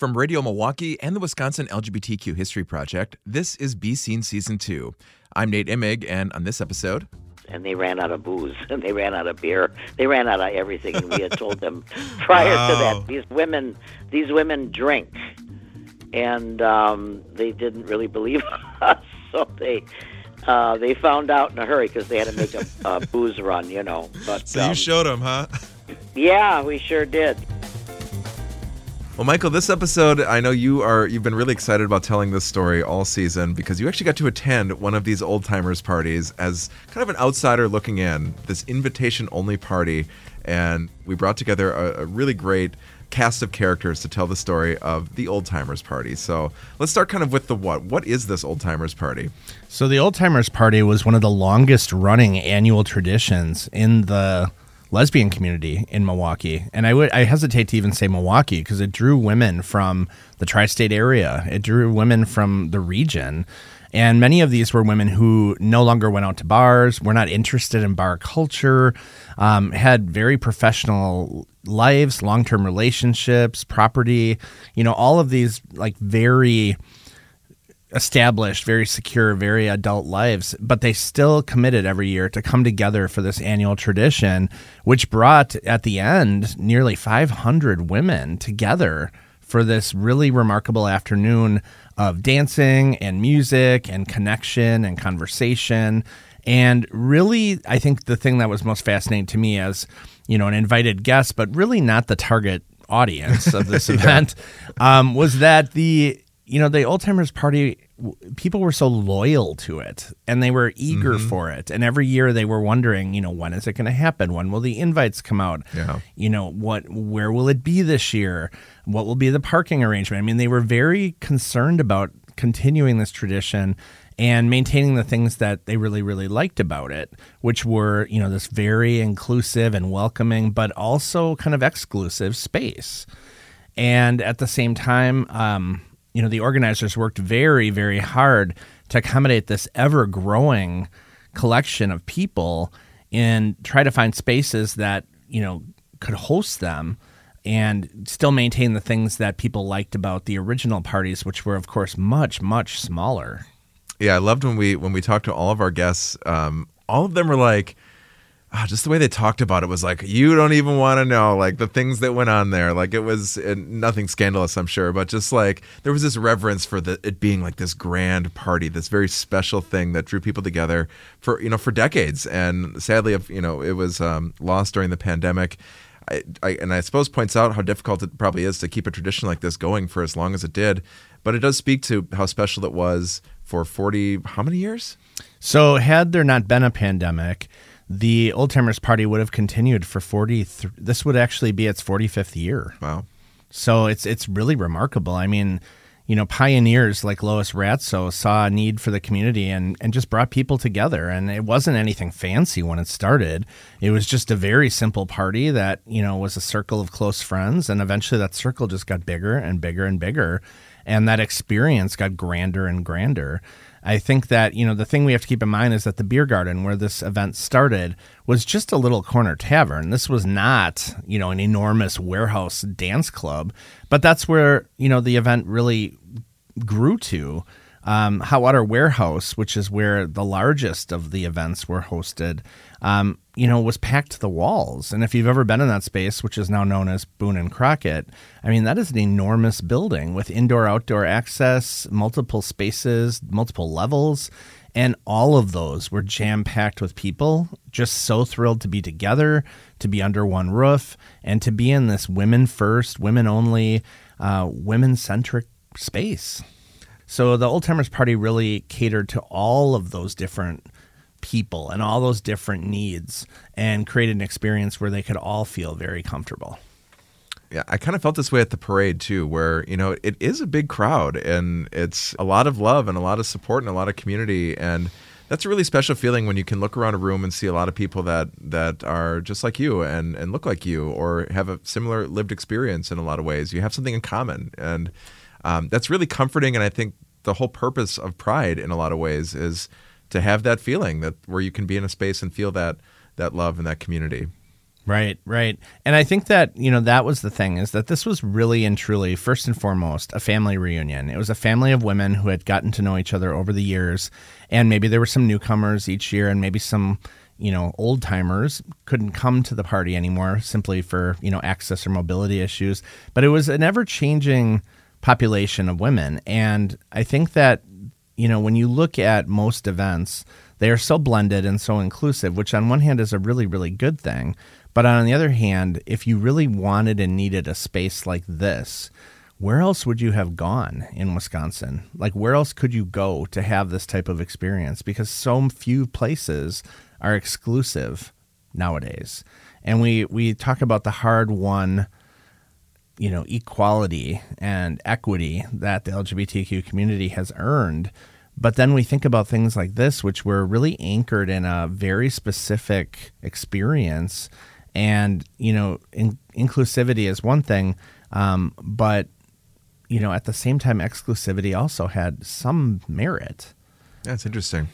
From Radio Milwaukee and the Wisconsin LGBTQ History Project, this is Be Seen Season 2. I'm Nate Imig, and on this episode, and they ran out of booze and they ran out of beer they ran out of everything and we had told them prior Wow. to that these women these women drink and um, they didn't really believe us so they uh, they found out in a hurry because they had to make a, a booze run you know but so um, you showed them, huh? yeah we sure did Well, Michael, this episode, I know you are you've been really excited about telling this story all season because you actually got to attend one of these old timers parties as kind of an outsider looking in, this invitation only party, and we brought together a, a really great cast of characters to tell the story of the old timers party. So let's start kind of with the what. What is this old timers party? So the Old Timers Party was one of the longest running annual traditions in the lesbian community in Milwaukee. And I would I hesitate to even say Milwaukee because it drew women from the tri-state area. It drew women from the region. And many of these were women who no longer went out to bars, were not interested in bar culture, um, had very professional lives, long term relationships, property, you know, all of these like very established, very secure, very adult lives, but they still committed every year to come together for this annual tradition, which brought at the end nearly 500 women together for this really remarkable afternoon of dancing and music and connection and conversation. And really, I think the thing that was most fascinating to me as, you know, an invited guest, but really not the target audience of this event, um, was that the you know, the old timers party, people were so loyal to it and they were eager for it. And every year they were wondering, you know, when is it going to happen? When will the invites come out? Yeah. You know, what, where will it be this year? What will be the parking arrangement? I mean, they were very concerned about continuing this tradition and maintaining the things that they really, really liked about it, which were, you know, this very inclusive and welcoming, but also kind of exclusive space. And at the same time, um, you know, the organizers worked very, very hard to accommodate this ever growing collection of people and try to find spaces that, you know, could host them and still maintain the things that people liked about the original parties, which were, of course, much, much smaller. Yeah, I loved when we when we talked to all of our guests. Um, all of them were like, ah, just the way they talked about it was like, you don't even want to know, like the things that went on there. Like it was uh, nothing scandalous, I'm sure, but just like there was this reverence for the it being like this grand party, this very special thing that drew people together for you know for decades. And sadly, you know, it was um, lost during the pandemic. I, I, and I suppose points out how difficult it probably is to keep a tradition like this going for as long as it did. But it does speak to how special it was for 40, how many years? So, had there not been a pandemic, the Old Timers Party would have continued for 40. This would actually be its 45th year. Wow. So it's it's really remarkable. I mean, you know, pioneers like Lois Ratzow saw a need for the community and, and just brought people together. And it wasn't anything fancy when it started. It was just a very simple party that, you know, was a circle of close friends. And eventually that circle just got bigger and bigger and bigger. And that experience got grander and grander. I think that, you know, the thing we have to keep in mind is that the beer garden where this event started was just a little corner tavern. This was not, you know, an enormous warehouse dance club, but that's where, you know, the event really grew to. Um, Hot Water Warehouse, which is where the largest of the events were hosted, um, you know, was packed to the walls. And if you've ever been in that space, which is now known as Boone and Crockett, I mean, that is an enormous building with indoor outdoor access, multiple spaces, multiple levels. And all of those were jam packed with people, just so thrilled to be together, to be under one roof, and to be in this women first, women only, uh, women centric space. So the Old Timers Party really catered to all of those different people and all those different needs and created an experience where they could all feel very comfortable. Yeah, I kind of felt this way at the parade too, where you know it is a big crowd and it's a lot of love and a lot of support and a lot of community, and that's a really special feeling when you can look around a room and see a lot of people that that are just like you and and look like you or have a similar lived experience in a lot of ways. You have something in common, and um, that's really comforting. And I think the whole purpose of Pride, in a lot of ways, is to have that feeling that where you can be in a space and feel that that love and that community. Right, right. And I think that, you know, that was the thing is that this was really and truly, first and foremost, a family reunion. It was a family of women who had gotten to know each other over the years. And maybe there were some newcomers each year and maybe some, you know, old timers couldn't come to the party anymore simply for, you know, access or mobility issues. But it was an ever changing population of women. And I think that, you know, when you look at most events, they are so blended and so inclusive, which on one hand is a really, really good thing. But on the other hand, if you really wanted and needed a space like this, where else would you have gone in Wisconsin? Like, where else could you go to have this type of experience? Because so few places are exclusive nowadays. And we, we talk about the hard won, you know, equality and equity that the LGBTQ community has earned. But then we think about things like this, which were really anchored in a very specific experience. And you know in, inclusivity is one thing um, but you know at the same time exclusivity also had some merit. That's interesting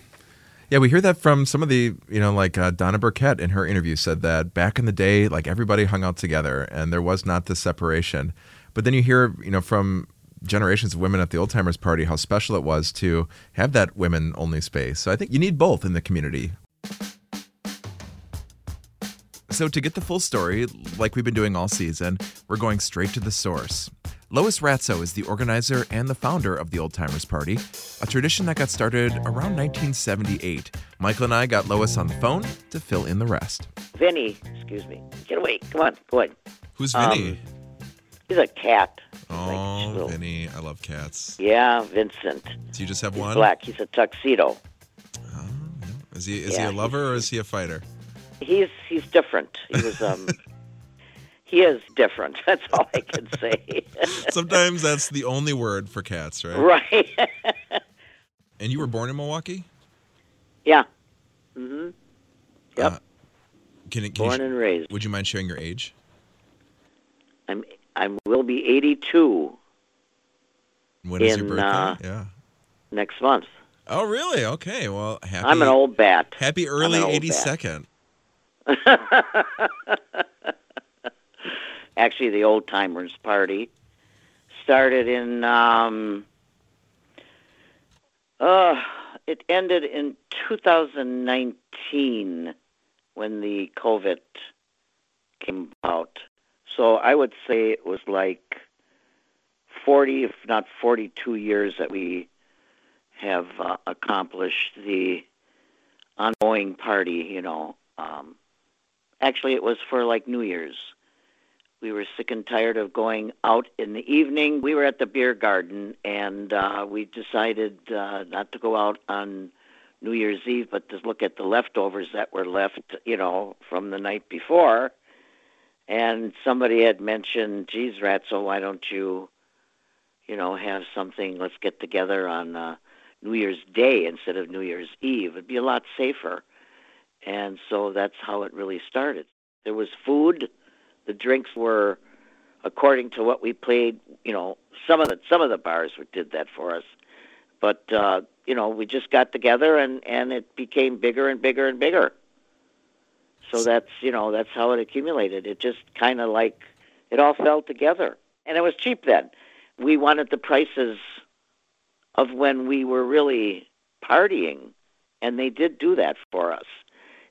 yeah we hear that from some of the you know like uh, donna burkett in her interview said that back in the day like everybody hung out together and there was not this separation. But then you hear you know from generations of women at the old timers party how special it was to have that women only space. So i think you need both in the community. So, to get the full story, like we've been doing all season, we're going straight to the source. Lois Ratzow is the organizer and the founder of the Old Timers Party, a tradition that got started around 1978. Michael and I got Lois on the phone to fill in the rest. Vinny, excuse me. Get away. Come on, go ahead. Who's Vinny? Um, he's a cat. Oh, like Vinny. I love cats. Yeah, Vincent. Do you just have he's one? black. He's a tuxedo. Oh, is he, is yeah, he a lover or is he a fighter? he's he's different. He was um he is different. That's all I can say. Sometimes that's the only word for cats, right? Right. and you were born in Milwaukee? Yeah. Mm-hmm. Yep. Uh, can, can born you, and raised. Would you mind sharing your age? I'm I will be 82. When is in, your birthday? Uh, yeah. Next month. Oh, really? Okay. Well, happy. I'm an old bat. Happy early 82nd. Actually, the old timers party started in. Um, uh, it ended in 2019 when the COVID came out. So I would say it was like 40, if not 42 years that we have uh, accomplished the ongoing party, you know. Um, Actually, it was for like New Year's. We were sick and tired of going out in the evening. We were at the beer garden, and uh, we decided uh, not to go out on New Year's Eve, but to look at the leftovers that were left, you know, from the night before. And somebody had mentioned, geez, Ratso, why don't you, you know, have something, let's get together on uh, New Year's Day instead of New Year's Eve. It'd be a lot safer. And so that's how it really started. There was food. The drinks were according to what we played. You know, some of the some of the bars did that for us, but uh, you know, we just got together and and it became bigger and bigger and bigger. So that's you know that's how it accumulated. It just kind of like it all fell together, and it was cheap then. We wanted the prices of when we were really partying, and they did do that for us.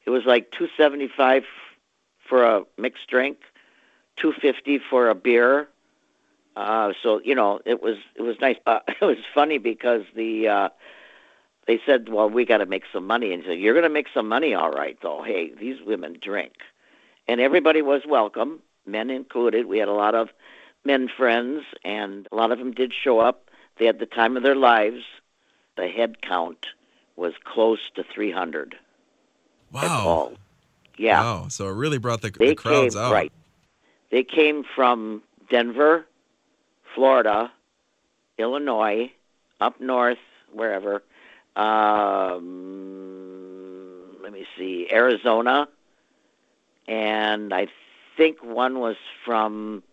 It was like two seventy five for a mixed drink, two fifty for a beer. Uh, so you know, it was it was nice. Uh, it was funny because the uh, they said, "Well, we got to make some money," and said, "You're going to make some money, all right, though. Hey, these women drink," and everybody was welcome, men included. We had a lot of men friends, and a lot of them did show up. They had the time of their lives. The head count was close to 300. Wow. Yeah. Wow. So it really brought the, they the crowds came, out. Right. They came from Denver, Florida, Illinois, up north, wherever. Um, let me see, Arizona, and I think one was from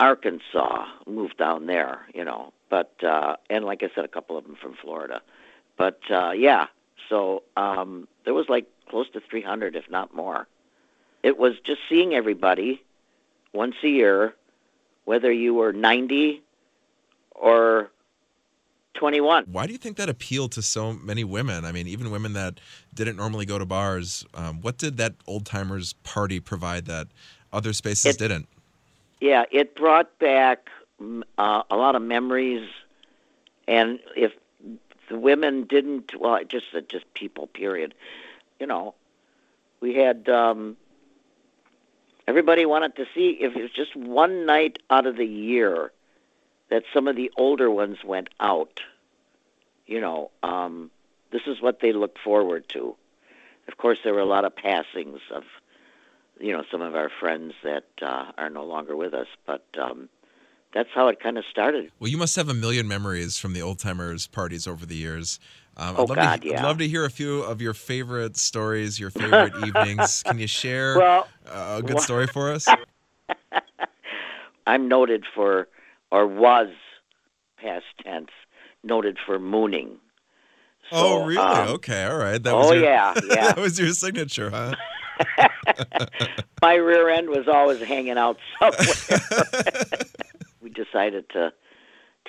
Arkansas. Moved down there, you know. But uh, and like I said, a couple of them from Florida. But uh, yeah, so um, there was like close to 300, if not more. It was just seeing everybody once a year, whether you were 90 or 21. Why do you think that appealed to so many women? I mean, even women that didn't normally go to bars. Um, what did that old timers party provide that other spaces It- didn't? Yeah, it brought back uh, a lot of memories, and if the women didn't, well, just just people, period. You know, we had um, everybody wanted to see if it was just one night out of the year that some of the older ones went out. You know, um, this is what they look forward to. Of course, there were a lot of passings of you know some of our friends that uh, are no longer with us. But um, that's how it kind of started. Well, you must have a million memories from the old timers parties over the years. Um, Oh, I'd love God, to, yeah. I'd love to hear a few of your favorite stories, your favorite evenings. Can you share Well, uh, a good story for us? I'm noted for, or was, past tense, noted for mooning. oh, really? um, okay, all right. That was oh your, yeah, yeah. that was your signature, huh? My rear end was always hanging out somewhere. we decided to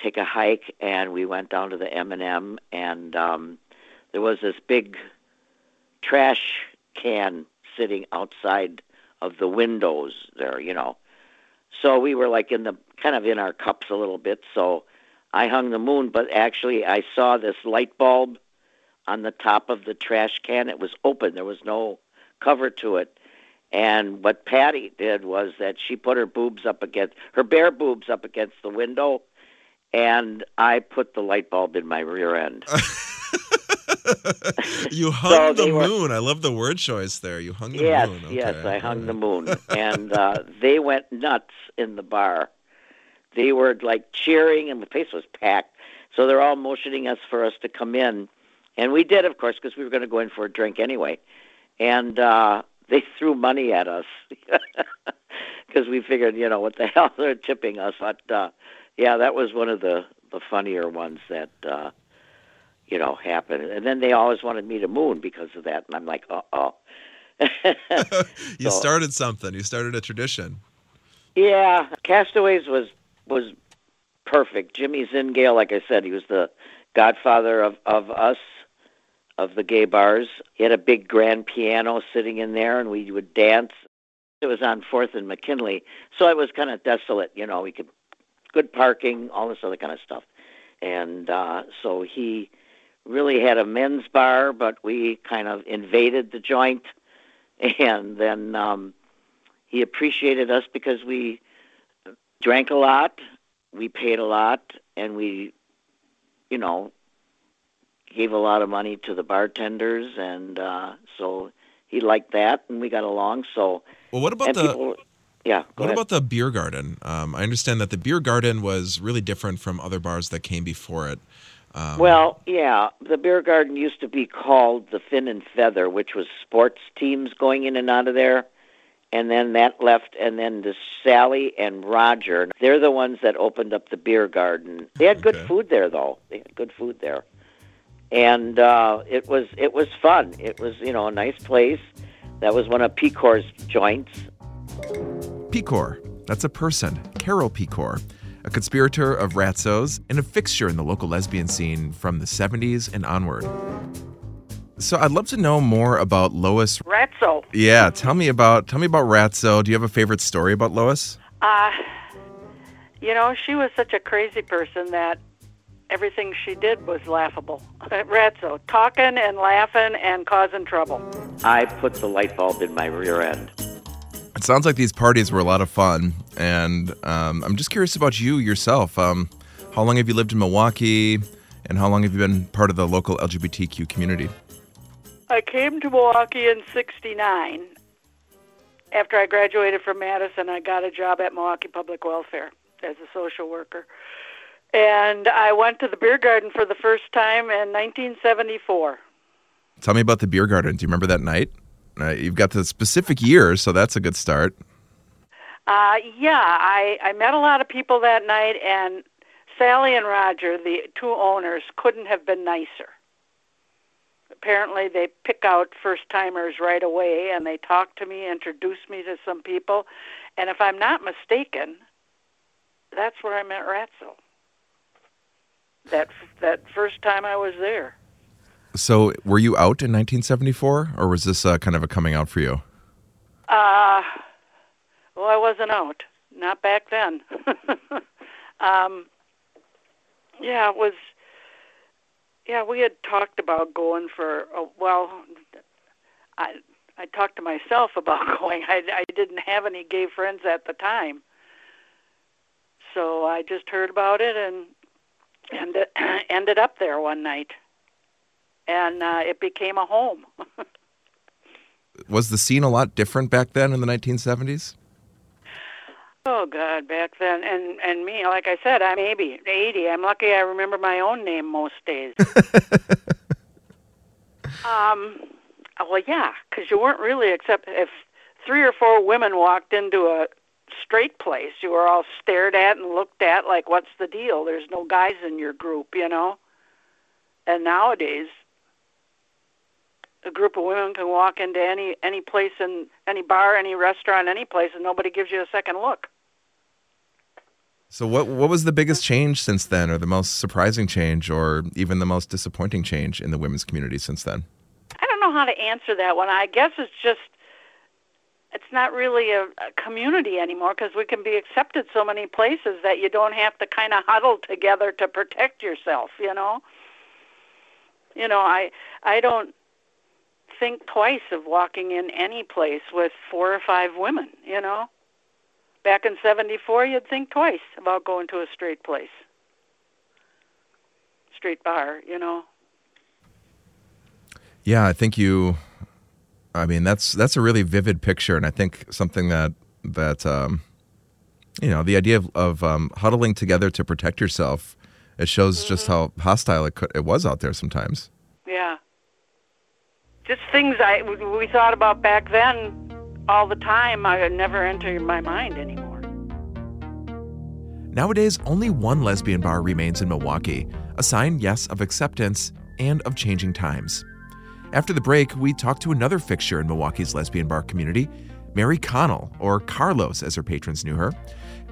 take a hike, and we went down to the M and M, and um, there was this big trash can sitting outside of the windows there, you know. So we were like in the kind of in our cups a little bit. So I hung the moon, but actually I saw this light bulb on the top of the trash can. It was open. There was no cover to it. And what Patty did was that she put her boobs up against her bare boobs up against the window, and I put the light bulb in my rear end. you hung the they were- moon. I love the word choice there. You hung the yes, moon. yes, Okay, I hung the moon, and uh, they went nuts in the bar. They were like cheering, and the place was packed. So they're all motioning us for us to come in, and we did, of course, because we were going to go in for a drink anyway. And uh, they threw money at us because we figured, you know, what the hell they're tipping us. But uh, yeah, that was one of the the funnier ones that. Uh, you know, happened, and then they always wanted me to moon because of that, and I'm like, uh oh. You So- started something. You started a tradition. Yeah, Castaways was was perfect. Jimmy Zingale, like I said, he was the godfather of of us, of the gay bars. He had a big grand piano sitting in there, and we would dance. It was on Fourth and McKinley, so it was kind of desolate. You know, we could good parking, all this other kind of stuff, and uh, so he really had a men's bar, but we kind of invaded the joint, and then. um he appreciated us because we drank a lot, we paid a lot, and we, you know, gave a lot of money to the bartenders, and uh, so he liked that, and we got along. So, Well, what about the people, yeah, what ahead. about the beer garden? Um, I understand that the beer garden was really different from other bars that came before it. Um, well, yeah, the beer garden used to be called the Fin and Feather, which was sports teams going in and out of there. And then that left, and then the Sally and Roger. They're the ones that opened up the beer garden. They had good Okay. food there, though. They had good food there, and uh, it was it was fun. It was you know a nice place. That was one of Pecor's joints. Pecor. That's a person, Carole Pecor, a conspirator of Ratzos and a fixture in the local lesbian scene from the 70s and onward. So I'd love to know more about Lois. Ratzo. Yeah, tell me about tell me about Ratzo. Do you have a favorite story about Lois? Uh, you know, she was such a crazy person that everything she did was laughable. Ratzo, talking and laughing and causing trouble. I put the light bulb in my rear end. It sounds like these parties were a lot of fun, and um, I'm just curious about you yourself. Um, how long have you lived in Milwaukee, and how long have you been part of the local LGBTQ community? I came to Milwaukee in 69. After I graduated from Madison, I got a job at Milwaukee Public Welfare as a social worker. And I went to the beer garden for the first time in 1974. Tell me about the beer garden. Do you remember that night? Uh, you've got the specific year, so that's a good start. Uh, yeah, I, I met a lot of people that night, and Sally and Roger, the two owners, couldn't have been nicer. apparently they pick out first timers right away, and they talk to me, introduce me to some people, and if I'm not mistaken, that's where I met Ratso. That that first time I was there. So, were you out in 1974, or was this uh, kind of a coming out for you? Uh, well, I wasn't out. Not back then. um, yeah, it was. Yeah, we had talked about going for. A, well, I I talked to myself about going. I I didn't have any gay friends at the time, so I just heard about it and and ended up there one night, and uh, it became a home. was the scene a lot different back then in the 1970s? Oh God, back then, and and me, like I said, I'm maybe 80. I'm lucky I remember my own name most days. um, well, yeah, because you weren't really except if three or four women walked into a straight place, you were all stared at and looked at like, what's the deal? There's no guys in your group, you know. And nowadays, a group of women can walk into any any place in any bar, any restaurant, any place, and nobody gives you a second look. So what what was the biggest change since then, or the most surprising change, or even the most disappointing change in the women's community since then? I don't know how to answer that one. I guess it's just it's not really a, a community anymore because we can be accepted so many places that you don't have to kind of huddle together to protect yourself. You know. You know, I I don't think twice of walking in any place with four or five women. You know Back in 74, you'd think twice about going to a straight place. Straight bar, you know. Yeah, I think you I mean, that's that's a really vivid picture and I think something that that um you know, the idea of, of um, huddling together to protect yourself, it shows mm-hmm. just how hostile it could, it was out there sometimes. Just things I we thought about back then all the time, I never enter my mind anymore. Nowadays, only one lesbian bar remains in Milwaukee, a sign, yes, of acceptance and of changing times. After the break, we talk to another fixture in Milwaukee's lesbian bar community, Mary Connell, or Carlos as her patrons knew her.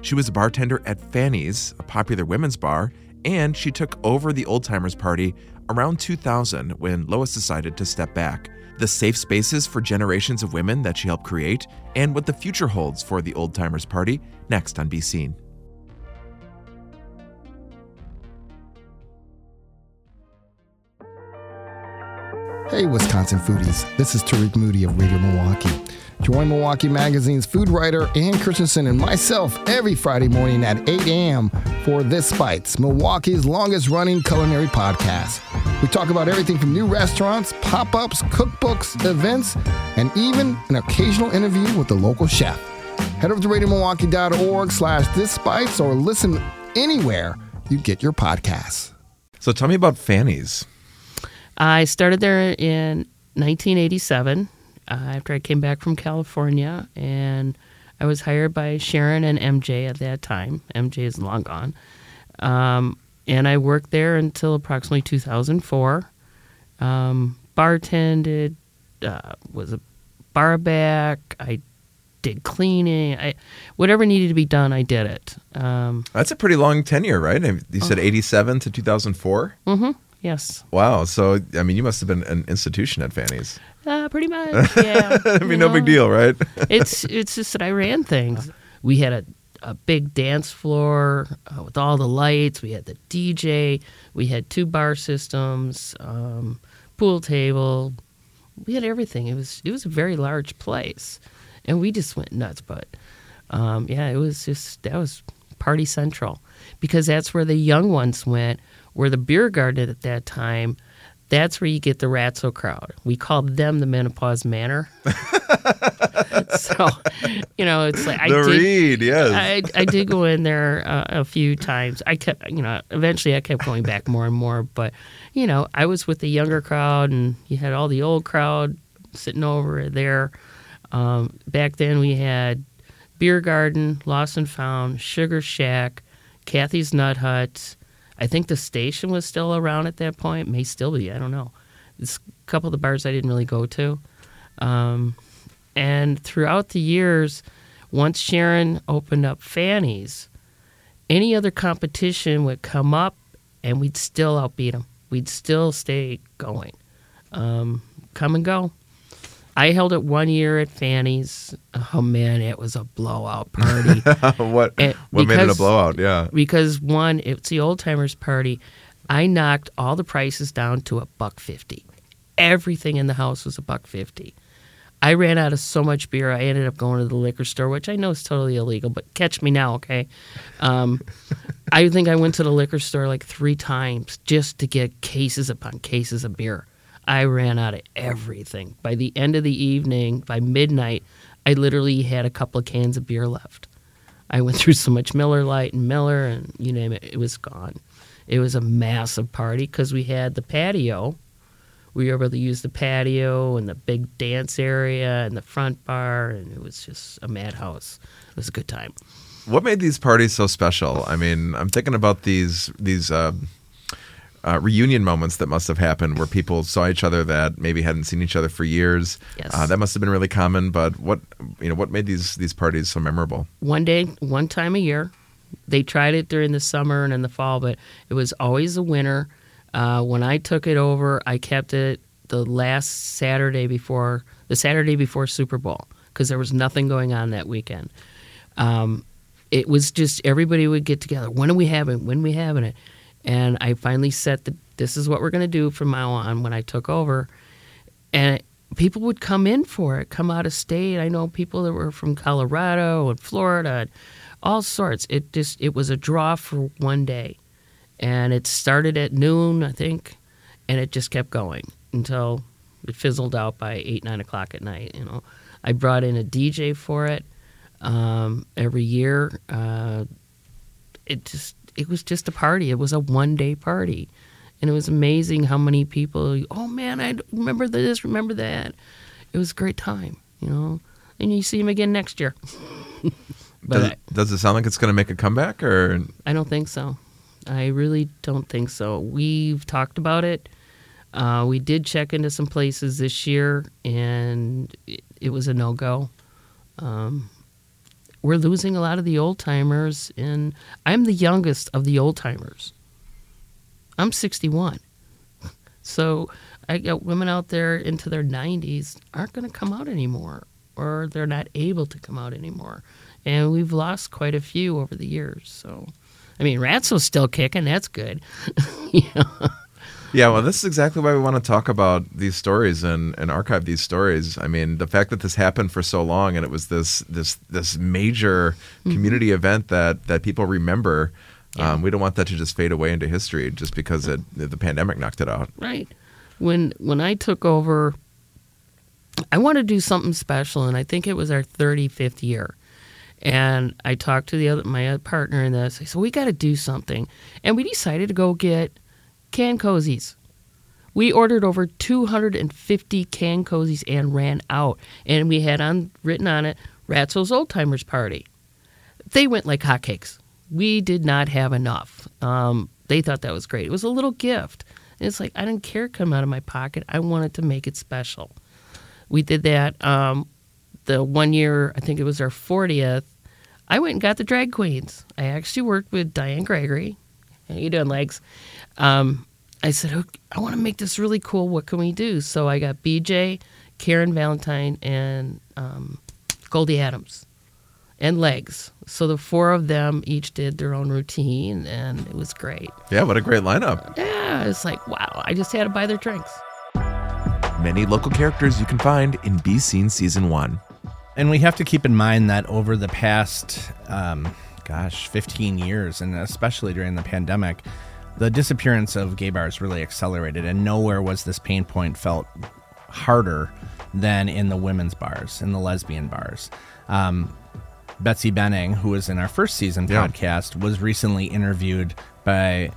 She was a bartender at Fanny's, a popular women's bar, and she took over the Old Timers Party around 2000 when Lois decided to step back the safe spaces for generations of women that she helped create, and what the future holds for the Old Timers Party next on Be Seen. Hey, Wisconsin foodies. This is Tariq Moody of Radio Milwaukee. Join Milwaukee Magazine's food writer Ann Christensen and myself every Friday morning at 8 a.m. for This Bites, Milwaukee's longest running culinary podcast. We talk about everything from new restaurants, pop ups, cookbooks, events, and even an occasional interview with the local chef. Head over to radiomilwaukee.org slash This Bites or listen anywhere you get your podcasts. So tell me about Fanny's. I started there in 1987 uh, after I came back from California, and I was hired by Sharon and MJ at that time. MJ is long gone. Um, and I worked there until approximately 2004. Um, bartended, uh, was a bar back. I did cleaning. I whatever needed to be done, I did it. Um, That's a pretty long tenure, right? You said uh-huh. 87 to 2004. Mm-hmm. Yes. Wow. So I mean, you must have been an institution at Fanny's. Uh, pretty much, yeah. I mean, no big deal, right? it's it's just that I ran things. We had a a big dance floor uh, with all the lights. We had the DJ. We had two bar systems, um, pool table. We had everything. It was it was a very large place, and we just went nuts. But um, yeah, it was just that was party central because that's where the young ones went. Where the beer garden at that time that's where you get the Ratso crowd. We called them the Menopause Manor. so, you know, it's like I the did, read, yes. I, I did go in there uh, a few times. I kept, you know, eventually I kept going back more and more. But, you know, I was with the younger crowd, and you had all the old crowd sitting over there. Um, back then we had Beer Garden, Lost and Found, Sugar Shack, Kathy's Nut Hut. I think the station was still around at that point. May still be. I don't know. It's a couple of the bars I didn't really go to. Um, and throughout the years, once Sharon opened up Fanny's, any other competition would come up and we'd still outbeat them. We'd still stay going. Um, come and go. I held it one year at Fanny's. Oh man, it was a blowout party. what what made it a blowout? Yeah. because one, it's the old timers party. I knocked all the prices down to a buck fifty. Everything in the house was a buck fifty. I ran out of so much beer. I ended up going to the liquor store, which I know is totally illegal, but catch me now, okay? Um, I think I went to the liquor store like three times just to get cases upon cases of beer. I ran out of everything. By the end of the evening, by midnight, I literally had a couple of cans of beer left. I went through so much Miller Lite and Miller, and you name it, it was gone. It was a massive party because we had the patio. We were able to use the patio and the big dance area and the front bar, and it was just a madhouse. It was a good time. What made these parties so special? I mean, I'm thinking about these these uh, uh, reunion moments that must have happened where people saw each other that maybe hadn't seen each other for years. Yes. Uh, that must have been really common. But what you know, what made these these parties so memorable? one day, one time a year. They tried it during the summer and in the fall, but it was always the winter. Uh, when I took it over, I kept it the last Saturday before the Saturday before Super Bowl because there was nothing going on that weekend. Um, it was just everybody would get together. When are we having? When are we having it? And I finally set the. This is what we're going to do from now on. When I took over, and people would come in for it, come out of state. I know people that were from Colorado and Florida, and all sorts. It just it was a draw for one day, and it started at noon, I think, and it just kept going until it fizzled out by eight nine o'clock at night. You know, I brought in a DJ for it um, every year. Uh, it just it was just a party. It was a one day party, and it was amazing how many people. Oh man, I remember this, remember that. It was a great time, you know. And you see him again next year. but Does, it- does it sound like it's going to make a comeback? Or I don't think so. I really don't think so. We've talked about it. Uh, we did check into some places this year, and it, it was a no go. Um, we're losing a lot of the old timers, and I'm the youngest of the old timers. I'm 61. So I got women out there into their 90s aren't going to come out anymore, or they're not able to come out anymore. And we've lost quite a few over the years. So, I mean, Ratso's still kicking. That's good. Yeah, well, this is exactly why we want to talk about these stories and, and archive these stories. I mean, the fact that this happened for so long and it was this this this major community event that that people remember. Um, we don't want that to just fade away into history just because it, the pandemic knocked it out. Right. When when I took over, I want to do something special, and I think it was our 35th year. And I talked to the other my other partner in this. I said we got to do something, and we decided to go get can cozies. We ordered over 250 can cozies and ran out, and we had on written on it Ratzo's Old Timers Party. They went like hotcakes. We did not have enough. Um, they thought that was great. It was a little gift. And it's like I didn't care come out of my pocket. I wanted to make it special. We did that. Um, the one year, I think it was our 40th, I went and got the drag queens. I actually worked with Diane Gregory. How you doing, legs? Um, I said, "Okay, I want to make this really cool. What can we do? So I got BJ, Karen Valentine, and um, Goldie Adams, and legs. So the four of them each did their own routine, and it was great. Yeah, what a great lineup. Yeah, it's like wow. I just had to buy their drinks. Many local characters you can find in Be Seen Season 1. And we have to keep in mind that over the past, um, gosh, 15 years, and especially during the pandemic, the disappearance of gay bars really accelerated, and nowhere was this pain point felt harder than in the women's bars, in the lesbian bars. Um, Betsy Benning, who was in our first season Yeah. podcast, was recently interviewed by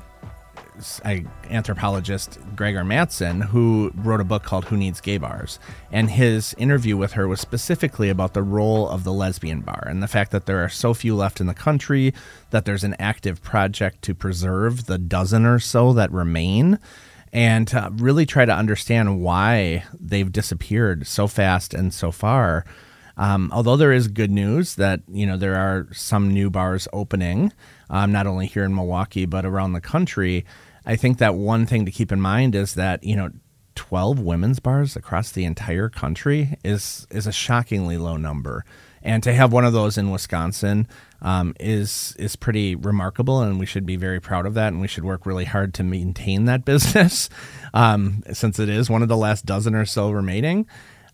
anthropologist Greggor Mattson, who wrote a book called Who Needs Gay Bars. And his interview with her was specifically about the role of the lesbian bar and the fact that there are so few left in the country, that there's an active project to preserve the dozen or so that remain. and to really try to understand why they've disappeared so fast and so far. Um, although there is good news that you know there are some new bars opening, um, not only here in Milwaukee but around the country. I think that one thing to keep in mind is that you know 12 women's bars across the entire country is is a shockingly low number. And to have one of those in Wisconsin um, is is pretty remarkable, and we should be very proud of that. And we should work really hard to maintain that business, um, since it is one of the last dozen or so remaining.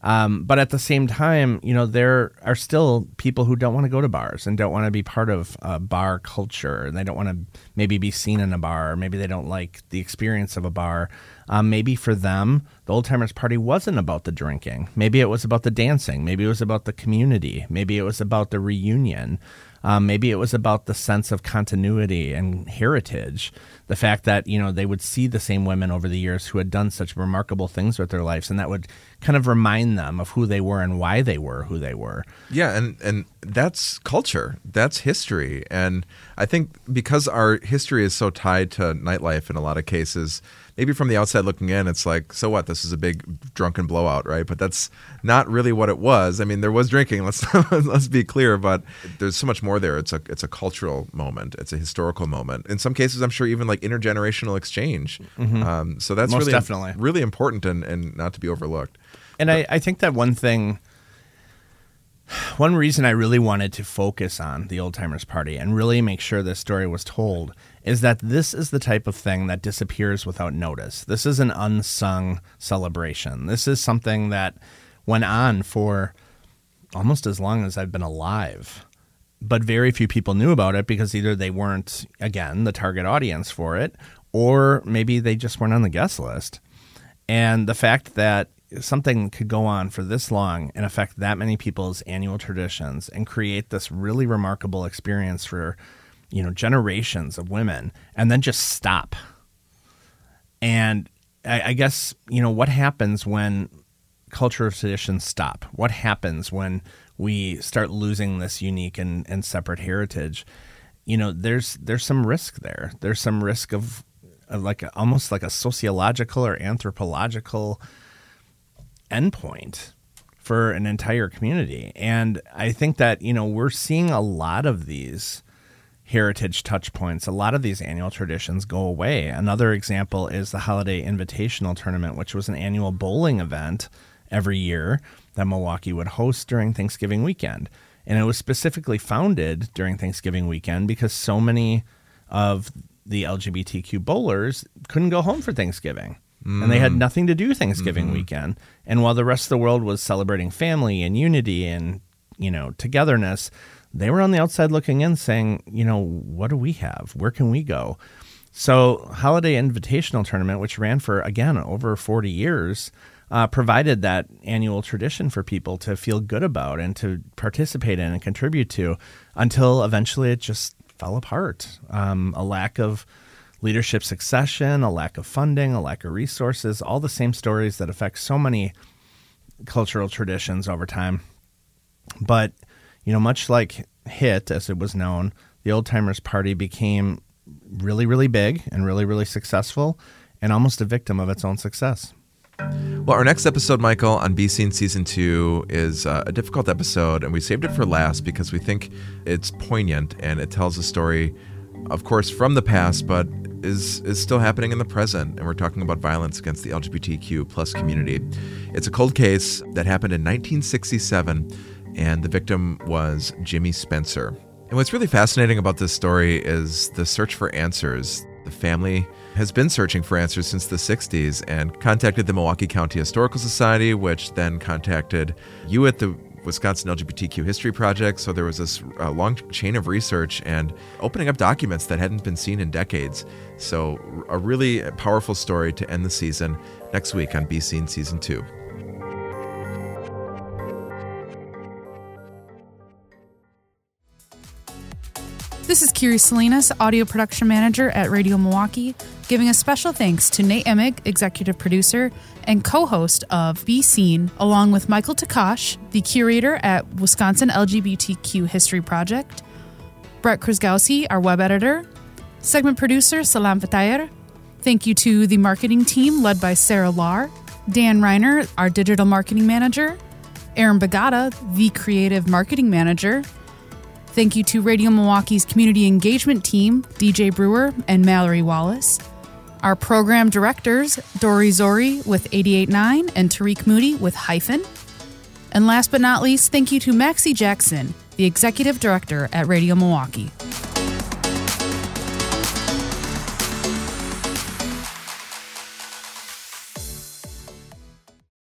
Um, but at the same time, you know, there are still people who don't want to go to bars and don't want to be part of a bar culture. And they don't want to maybe be seen in a bar. Or maybe they don't like the experience of a bar. Um, maybe for them, the Old Timers Party wasn't about the drinking. Maybe it was about the dancing. Maybe it was about the community. Maybe it was about the reunion. Um, maybe it was about the sense of continuity and heritage. The fact that, you know, they would see the same women over the years who had done such remarkable things with their lives, and that would kind of remind them of who they were and why they were who they were. Yeah, and and that's culture. That's history. And I think because our history is so tied to nightlife in a lot of cases, maybe from the outside looking in, it's like, so what? This is a big drunken blowout, right? But that's not really what it was. I mean, there was drinking. Let's let's be clear, but there's so much more there. It's a it's a cultural moment. It's a historical moment. In some cases, I'm sure even like intergenerational exchange. Mm-hmm. Um, so that's Most really definitely. really important and and not to be overlooked. And I, I think that one thing, one reason I really wanted to focus on the Old Timers Party and really make sure this story was told is that this is the type of thing that disappears without notice. This is an unsung celebration. This is something that went on for almost as long as I've been alive. But very few people knew about it because either they weren't, again, the target audience for it, or maybe they just weren't on the guest list. And the fact that something could go on for this long and affect that many people's annual traditions and create this really remarkable experience for you know generations of women and then just stop. And I, I guess you know what happens when cultural traditions stop? What happens when we start losing this unique and, and separate heritage? You know there's there's some risk there. There's some risk of, of like almost like a sociological or anthropological endpoint for an entire community. And I think that, you know, we're seeing a lot of these heritage touch points, a lot of these annual traditions go away. Another example is the Holiday Invitational Tournament, which was an annual bowling event every year that Milwaukee would host during Thanksgiving weekend. And it was specifically founded during Thanksgiving weekend because so many of the LGBTQ bowlers couldn't go home for Thanksgiving and they had nothing to do Thanksgiving weekend. And while the rest of the world was celebrating family and unity and you know togetherness, they were on the outside looking in, saying, you know, what do we have? Where can we go? So, Holiday Invitational Tournament, which ran for again over forty years, uh, provided that annual tradition for people to feel good about and to participate in and contribute to, until eventually it just fell apart. Um, a lack of leadership succession, a lack of funding, a lack of resources, all the same stories that affect so many cultural traditions over time. But, you know, much like HIT, as it was known, the Old Timers Party became really, really big and really, really successful and almost a victim of its own success. Well, our next episode, Michael, on Be Seen Season 2 is uh, a difficult episode, and we saved it for last because we think it's poignant and it tells a story, of course, from the past, but is, is still happening in the present. And we're talking about violence against the LGBTQ plus community. It's a cold case that happened in 1967, and the victim was Jimmy Spencer. And what's really fascinating about this story is the search for answers. The family has been searching for answers since the 60s and contacted the Milwaukee County Historical Society, which then contacted you at the Wisconsin LGBTQ History Project. So there was this uh, long chain of research and opening up documents that hadn't been seen in decades. So, a really powerful story to end the season next week on Be Seen Season 2. This is Kiri Salinas, audio production manager at Radio Milwaukee, giving a special thanks to Nate Imig, executive producer and co host of Be Seen, along with Michael Takach, the curator at Wisconsin LGBTQ History Project, Brett Krasgowski, our web editor, segment producer Salam Fatayr, Thank you to the marketing team led by Sarah Lar, Dan Reiner, our digital marketing manager, Aaron Bagata, the creative marketing manager. Thank you to Radio Milwaukee's community engagement team, DJ Brewer and Mallory Wallace. Our program directors, Dori Zori with 889 and Tariq Moody with HYFIN. And last but not least, thank you to Maxie Jackson, the executive director at Radio Milwaukee.